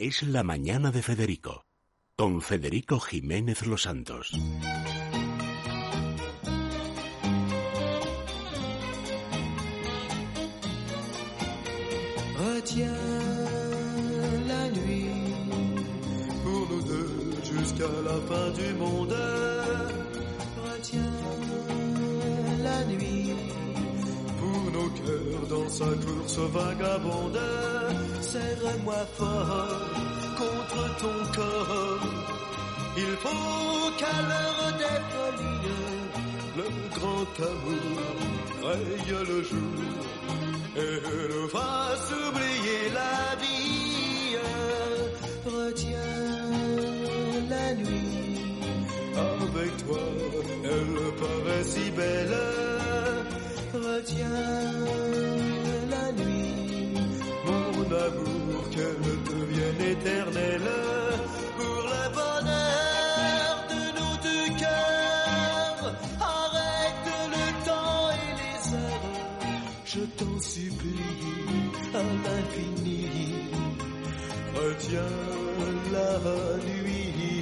Es la mañana de Federico, con Federico Jiménez Los Santos. Retiens la nuit pour nous deux jusqu'à la fin du monde. Dans sa course vagabonde. Serre-moi fort contre ton corps. Il faut qu'à l'heure des folies, le grand amour raye le jour et nous fasse oublier la vie. Retiens la nuit avec toi, elle paraît si belle. Retiens la nuit, mon amour, qu'elle devienne éternelle pour le bonheur de nos deux cœurs. Arrête le temps et les heures, je t'en supplie à l'infini. Retiens la nuit,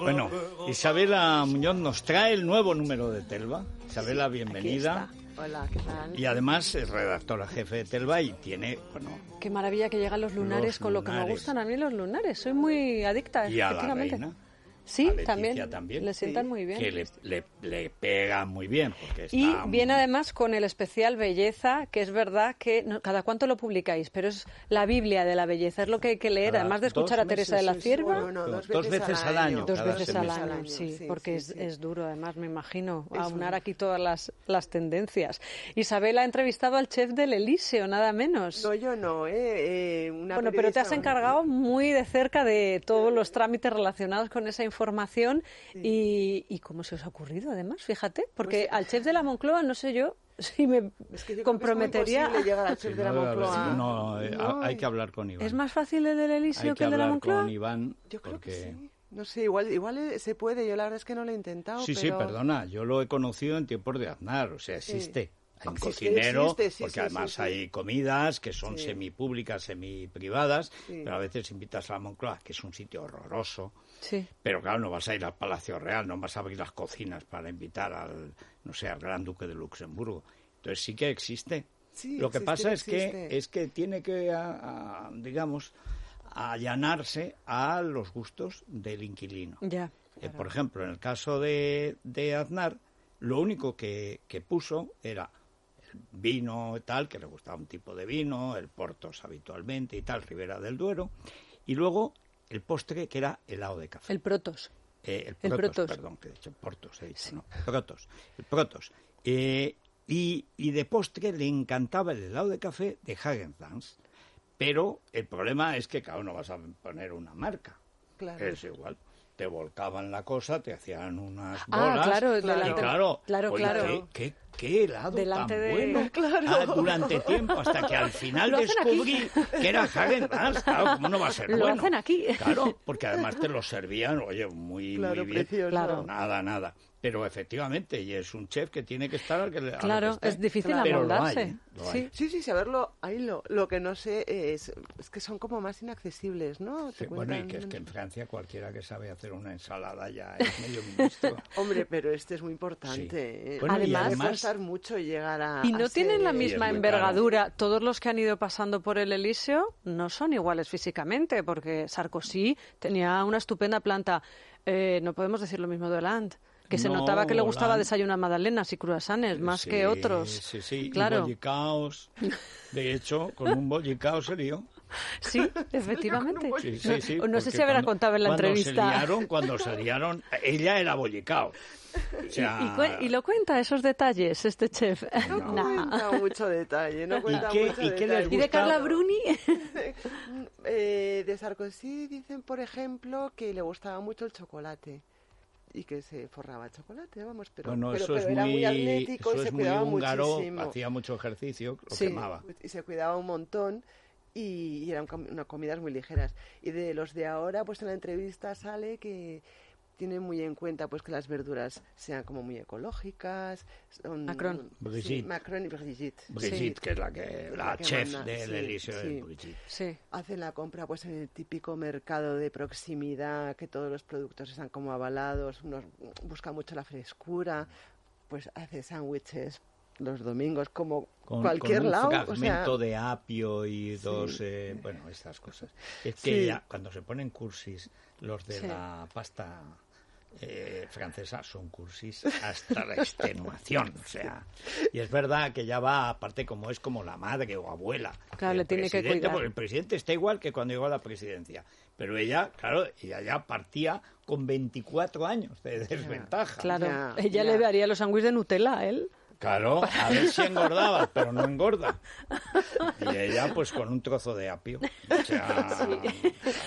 Bueno, Isabela Muñoz nos trae el nuevo número de Telva. Isabela, bienvenida. Hola, ¿qué tal? Y además es redactora jefe de Telva y tiene, bueno, Qué maravilla que llegan los lunares Los con lo que me gustan a mí los lunares. Soy muy adicta, y a la efectivamente. reina. Sí, a también, también. Le sientan muy bien. Que le, le, le pega muy bien. Porque Y viene además con el especial Belleza, que es verdad que no- cada cuánto lo publicáis, pero es la Biblia de la belleza, es lo que hay que leer, Cada además de escuchar a Teresa de la Cierva. Bueno, dos Dos veces al año. Dos veces al año, sí, sí, porque sí, es, es duro, además, me imagino, Es aunar aquí todas las, las tendencias. Isabel ha entrevistado al chef del Elíseo, nada menos. No, yo no, ¿eh? Eh, una Bueno, pero te has encargado muy de cerca de todos los trámites relacionados con esa información y, y cómo se os ha ocurrido, además, fíjate, porque Pues al chef de la Moncloa no sé yo si me comprometería. imposible llegar al chef de la No, Moncloa. no, eh, No, hay que hablar con Iván. ¿Es más fácil el del Elíseo hay que que el de la hablar Moncloa? con Iván. Yo creo porque... que sí. No sé, igual, igual eh, se puede. Yo la verdad es que no lo he intentado. Sí, sí, pero... perdona, yo lo he conocido en tiempos de Aznar, o sea, Sí. existe. Hay un cocinero, existe, sí, porque sí, además sí, hay comidas que son semipúblicas, semiprivadas, pero a veces invitas a la Moncloa, que es un sitio horroroso, Sí. pero claro, no vas a ir al Palacio Real, no vas a abrir las cocinas para invitar al, no sé, al Gran Duque de Luxemburgo. Entonces sí que existe. Sí, Lo que pasa es que, es que tiene que, a- a, digamos, allanarse a los gustos del inquilino. Ya. Eh, por ejemplo, en el caso de, de Aznar, lo único que, que puso era vino y tal, que le gustaba un tipo de vino, el Portos habitualmente y tal, Ribera del Duero, y luego el postre que era helado de café. El Protos. Eh, el, el protos, perdón, que he dicho Portos, he dicho, no, Protos, el Protos. Eh, y, y de postre le encantaba el helado de café de Häagen-Dazs, pero el problema es que, claro, no vas a poner una marca. Claro. Es igual. Te volcaban la cosa, te hacían unas Ah, bolas. claro, y delante- claro, claro, oye, claro. ¿qué, qué, qué helado Delante tan de- bueno Claro. Ah, durante tiempo, hasta que al final Lo hacen aquí. descubrí que era Häagen-Dazs. Claro, ¿cómo no va a ser Lo bueno? hacen aquí. Claro, porque además te lo servían, oye, muy, Claro, muy bien. precioso. Claro. Nada, nada. Pero efectivamente, y es un chef que tiene que estar al que le- que Claro, esté. es difícil hay, amoldarse. Sí. Sí, sí, saberlo. Ahí lo, lo que no sé es, es que son como más inaccesibles, ¿no? Sí, bueno, y que es que en Francia cualquiera que sabe hacer una ensalada ya es medio ministro. Hombre, pero este es muy importante. ¿eh? Bueno, Además- además- costar mucho llegar a. Y no a tienen ser, la eh, misma envergadura. Todos los que han ido pasando por el Elíseo no son iguales físicamente, porque Sarkozy tenía una estupenda planta. Eh, no podemos decir lo mismo de Hollande, que se No, notaba que le gustaba desayunar magdalenas y cruasanes más Sí, que otros. Sí, sí, claro. y bollicaos. De hecho, con un bollicao se lió. Sí, efectivamente. Sí, sí, no sí, no sé porque si habrá cuando- contado en la cuando entrevista. Se liaron, cuando se liaron, ella era bollicao. O sea, Y, cue- y lo cuenta esos detalles este chef. No Nah. cuenta mucho detalle, no cuenta qué- mucho y qué les detalle. ¿Y de? Carla Bruni? Eh, de Sarkozy dicen, por ejemplo, que le gustaba mucho el chocolate y que se forraba chocolate, vamos, pero, bueno, pero- eso pero es era muy, muy atlético eso y se es muy cuidaba húngaro, muchísimo. hacía mucho ejercicio, lo Sí. quemaba. Y se cuidaba un montón y, y eran com- unas comidas muy ligeras. Y de los de ahora, pues en la entrevista sale que tiene muy en cuenta pues que las verduras sean como muy ecológicas. son- Macron. Sí. Macron y Brigitte. Brigitte, que es la que la, La que chef manda, del sí, Eliseo Brigitte. Sí. Hacen la compra pues en el típico mercado de proximidad, que todos los productos están como avalados, unos, busca mucho la frescura, pues hace sándwiches los domingos como Con, cualquier con un lado. o sea, fragmento de apio y Sí. dos, eh, bueno, estas cosas. Es que Sí. ya cuando se ponen cursis, los de Sí. la pasta eh, francesa son cursis hasta la extenuación, o sea, y es verdad que ya va, aparte como es como la madre o abuela. Claro, le tiene que cuidar. porque el presidente está igual que cuando llegó a la presidencia, pero ella, claro, ella ya partía con 24 años de desventaja. Claro. Ya, Ella ya. le daría los sándwiches de Nutella a él. Claro, a ver si engordaba, pero no engorda. Y ella, pues con un trozo de apio. O sea,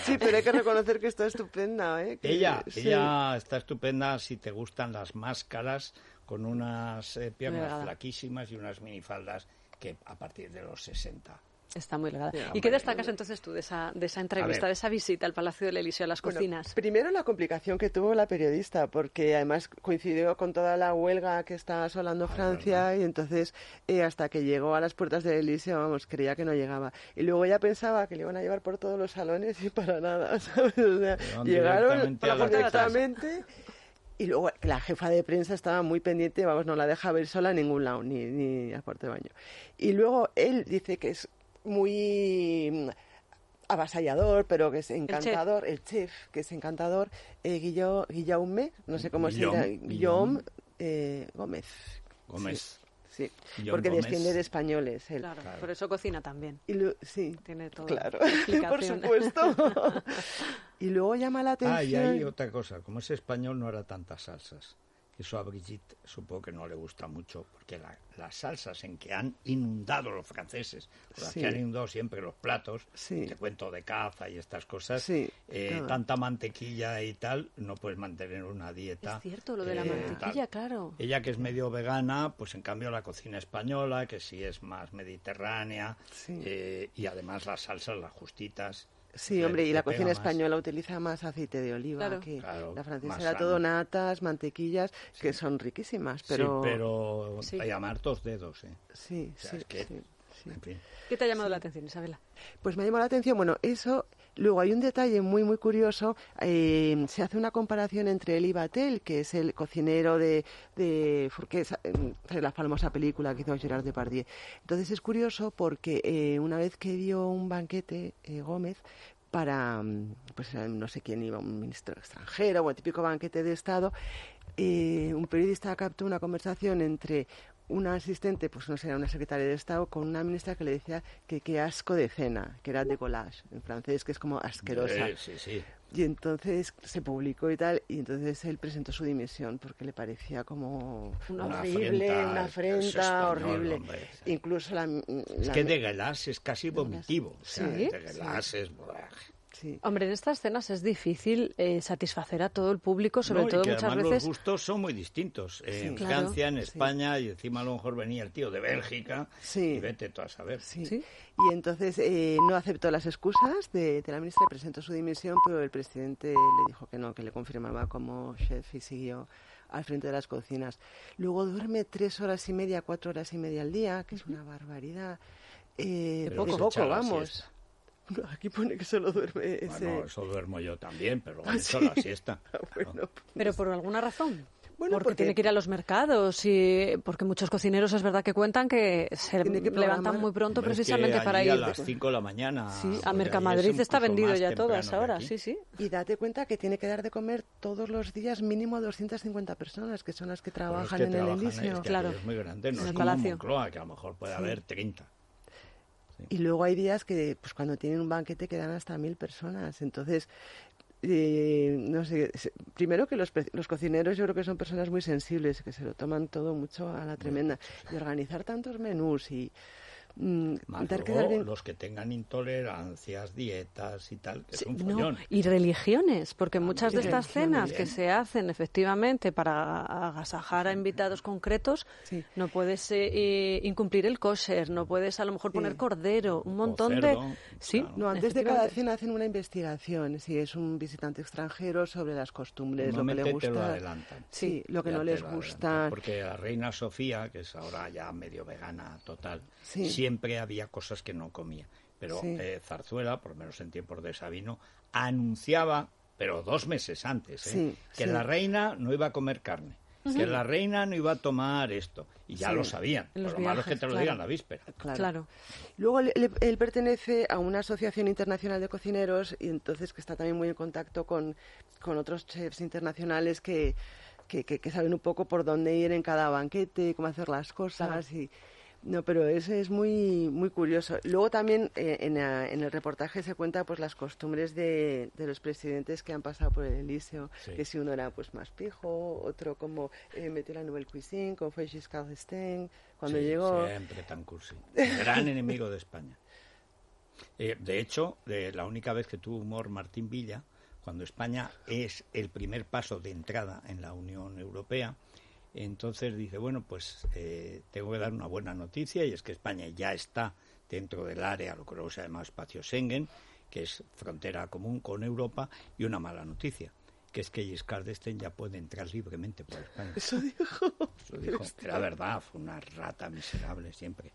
Sí, pero hay que reconocer que está estupenda, ¿eh? Que- ella, sí. ella está estupenda si te gustan las máscaras con unas eh, piernas flaquísimas y unas minifaldas que a partir de los 60. Está muy delgada. Sí, ¿Y qué destacas entonces tú de esa, de esa entrevista, ver. de esa visita al Palacio del Elíseo, a las Bueno, cocinas? primero la complicación que tuvo la periodista, porque además coincidió con toda la huelga que está asolando Francia y entonces eh, hasta que llegó a las puertas del Elíseo, vamos, creía que no llegaba. Y luego ella pensaba que le iban a llevar por todos los salones y para nada, ¿sabes? O sea, Llegaron directamente. Y luego la jefa de prensa estaba muy pendiente, vamos, no la dejaba ir sola a ningún lado, ni, ni a cuarto de baño. Y luego él dice que es muy mm, avasallador, pero que es encantador, el chef, que es encantador, eh, Guillo- Guillaume, no sé cómo se llama, Guillaume, Guillaume eh, Gómez. Gómez. Sí, Guillaume porque Gómez. desciende de españoles él. Claro, por eso cocina también. Y lo- sí, Tiene todo. claro, por supuesto. y luego llama la atención. Ah, y hay otra cosa, como es español no era tantas salsas. Eso a Brigitte supongo que no le gusta mucho, porque la- las salsas en que han inundado los franceses, las Sí. que han inundado siempre los platos, Sí. te cuento de caza y estas cosas, Sí, eh, claro. tanta mantequilla y tal, no puedes mantener una dieta. Es cierto, lo de la eh, mantequilla, tal. claro. Ella que es medio vegana, pues en cambio la cocina española, que sí es más mediterránea, Sí. eh, y además las salsas, las justitas. Sí, le- hombre, y la cocina más. española utiliza más aceite de oliva Claro. que Claro, la francesa era todo natas, mantequillas, que son riquísimas, pero Sí, pero Sí. hay amar dos dedos, ¿eh? sí, O sea, sí, es que- sí, sí. En fin. ¿Qué te ha llamado la atención, Isabela? Pues me ha llamado la atención, bueno, eso, luego hay un detalle muy, muy curioso, eh, se hace una comparación entre él y Batel, que es el cocinero de, de Fourquet, eh, la famosa película que hizo Gerard Depardieu. Entonces es curioso porque eh, una vez que dio un banquete Gómez, para, mm, pues no sé quién iba, un ministro extranjero o el típico banquete de Estado, un periodista captó una conversación entre una asistente, pues no sé, era una secretaria de Estado, con una ministra que le decía que qué asco de cena, que era décollage, en francés, que es como asquerosa. Eh, sí, sí. Y entonces se publicó y tal, y entonces él presentó su dimisión porque le parecía como Una horrible, afrenta, una es afrenta español, horrible. hombre. Incluso la... Es la- que de Gelas es casi vomitivo. O sea, Sí, de Gelas es... sí. Hombre, en estas cenas es difícil eh, satisfacer a todo el público, sobre No, y todo que muchas además veces. los gustos son muy distintos. Sí. en Claro. Francia, en Sí. España, y encima a lo mejor venía el tío de Bélgica. Sí. Y vete tú a saber. Sí. Sí. Y entonces eh, no aceptó las excusas de, de la ministra, presentó su dimisión, pero el presidente le dijo que no, que le confirmaba como chef y siguió al frente de las cocinas. Luego duerme tres horas y media, cuatro horas y media al día, que es una barbaridad. Eh, poco, echa la vamos. Aquí pone que solo duerme ese... Bueno, eso duermo yo también, pero Ah, he hecho la siesta. Bueno, Pero por alguna razón. Bueno, porque, porque- tiene que ir a los mercados y porque muchos cocineros es verdad que cuentan que se que levantan muy pronto Hombre, es que precisamente para ir. a las 5 de la mañana. Sí, a Mercamadrid está vendido ya todo a temprano esa que hora, aquí. sí, sí. y date cuenta que tiene que dar de comer todos los días mínimo 250 personas, que son las que es trabajan que en trabajan, el es Elíseo. que Claro. es muy grande, no En es el como Palacio. Moncloa, que a lo mejor puede haber 30. Y luego hay días que, pues cuando tienen un banquete quedan hasta mil personas. Entonces, eh, no sé, primero que los, los cocineros yo creo que son personas muy sensibles, que se lo toman todo mucho a la tremenda. Y organizar tantos menús y... mm, Más intentar luego, quedar bien. los que tengan intolerancias, dietas y tal, que es un No, y religiones, porque muchas de estas cenas que se hacen efectivamente para agasajar a invitados concretos, Sí. no puedes eh, eh, incumplir el kosher, no puedes a lo mejor poner cordero, un montón cerdo, de... Sí, claro. No, antes de cada cena hacen una investigación, si es un visitante extranjero, sobre las costumbres, lo que le te lo gusta. adelantan. Sí, lo que Ya no les gusta. Porque la reina Sofía, que es ahora ya medio vegana total, Sí. Siempre había cosas que no comía. Pero Sí. eh, Zarzuela, por lo menos en tiempos de Sabino, anunciaba, pero dos meses antes, ¿eh? Sí, que sí. la reina no iba a comer carne. Que la reina no iba a tomar esto. Y ya Sí. lo sabían. Los lo malo es que te lo claro. digan la víspera. Claro. Claro. Luego él, él- él pertenece a una asociación internacional de cocineros y entonces que está también muy en contacto con, con otros chefs internacionales que, que, que- que saben un poco por dónde ir en cada banquete, cómo hacer las cosas y no, pero ese es muy muy curioso. Luego también eh, en, el reportaje se cuenta pues las costumbres de, de los presidentes que han pasado por el Elíseo, Sí. que si uno era pues más pijo, otro como eh, metió la Nouvelle Cuisine, como fue Giscard d'Estaing, cuando Sí, llegó Siempre tan cursi. Gran enemigo de España. Eh, de hecho, la única vez que tuvo humor Martín Villa, cuando España es el primer paso de entrada en la Unión Europea, entonces dice, bueno, pues eh, tengo que dar una buena noticia y es que España ya está dentro del área, lo que luego se llama espacio Schengen, que es frontera común con Europa, y una mala noticia, que es que Giscard d'Estaing ya puede entrar libremente por España. Eso dijo. Eso dijo. Era verdad, fue una rata miserable siempre.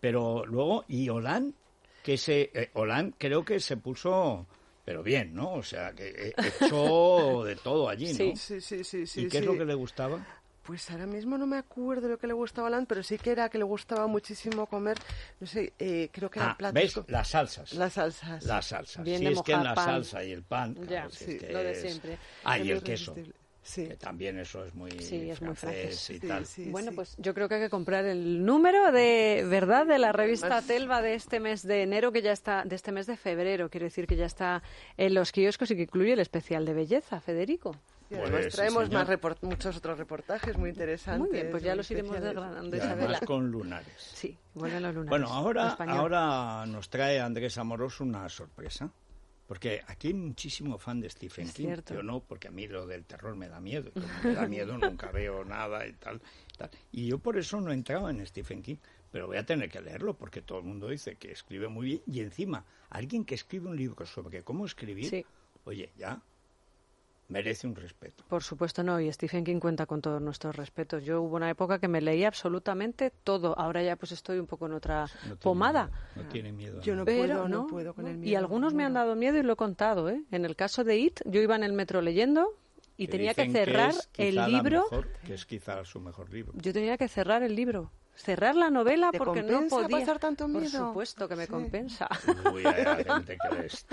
Pero luego, y Hollande, que se, eh, Hollande creo que se puso, pero bien, ¿no? O sea, que eh, echó de todo allí, ¿no? Sí. Sí, sí, sí. ¿Y qué es lo que le gustaba? Pues ahora mismo no me acuerdo lo que le gustaba a Alan, pero sí que era que le gustaba muchísimo comer, no sé, eh, creo que eran Ah, platos ¿ves? con- Las salsas. las salsas. Las salsas. Bien sí, de es que en la mojar pan. salsa y el pan, claro, Ya, si sí, es que lo de siempre. Ah, Es y muy el queso. Sí. Que también eso es muy Sí, es muy francés. y Sí, tal. sí, bueno, sí. pues yo creo que hay que comprar el número de verdad de la revista Telva de este mes de enero, que ya está, de este mes de febrero, quiero decir que ya está en los kioscos y que incluye el especial de belleza, Federico. Y además Pues, sí, traemos señor. más report- muchos otros reportajes muy interesantes. Muy bien, pues ya los iremos desgranando, Y Isabela. con lunares. Sí, vuelven los lunares. Bueno, ahora, ahora nos trae Andrés Amorós una sorpresa. Porque aquí hay muchísimo fan de Stephen Es King. cierto. Yo no, porque a mí lo del terror me da miedo. y como me da miedo, nunca veo nada y tal, tal. Y yo por eso no he entrado en Stephen King. Pero voy a tener que leerlo porque todo el mundo dice que escribe muy bien. Y encima, alguien que escribe un libro sobre cómo escribir, Sí. oye, ya merece un respeto. Por supuesto no, y Stephen King cuenta con todos nuestros respetos. Yo hubo una época que me leía absolutamente todo. Ahora ya pues estoy un poco en otra No pomada. miedo, No tiene miedo. a Yo no Pero puedo, no no, puedo con no. el Y miedo. algunos me han dado miedo y lo he contado, ¿eh? En el caso de It, yo iba en el metro leyendo y Que tenía que cerrar es el libro. mejor- que es quizá su mejor libro. Yo tenía que cerrar el libro. Cerrar la novela ¿Te porque no podía. pasar tanto Por miedo? supuesto que me Sí. compensa. Uy, hay gente que es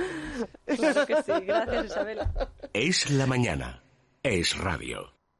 claro que sí. Gracias, Isabela. Es la mañana. Es radio.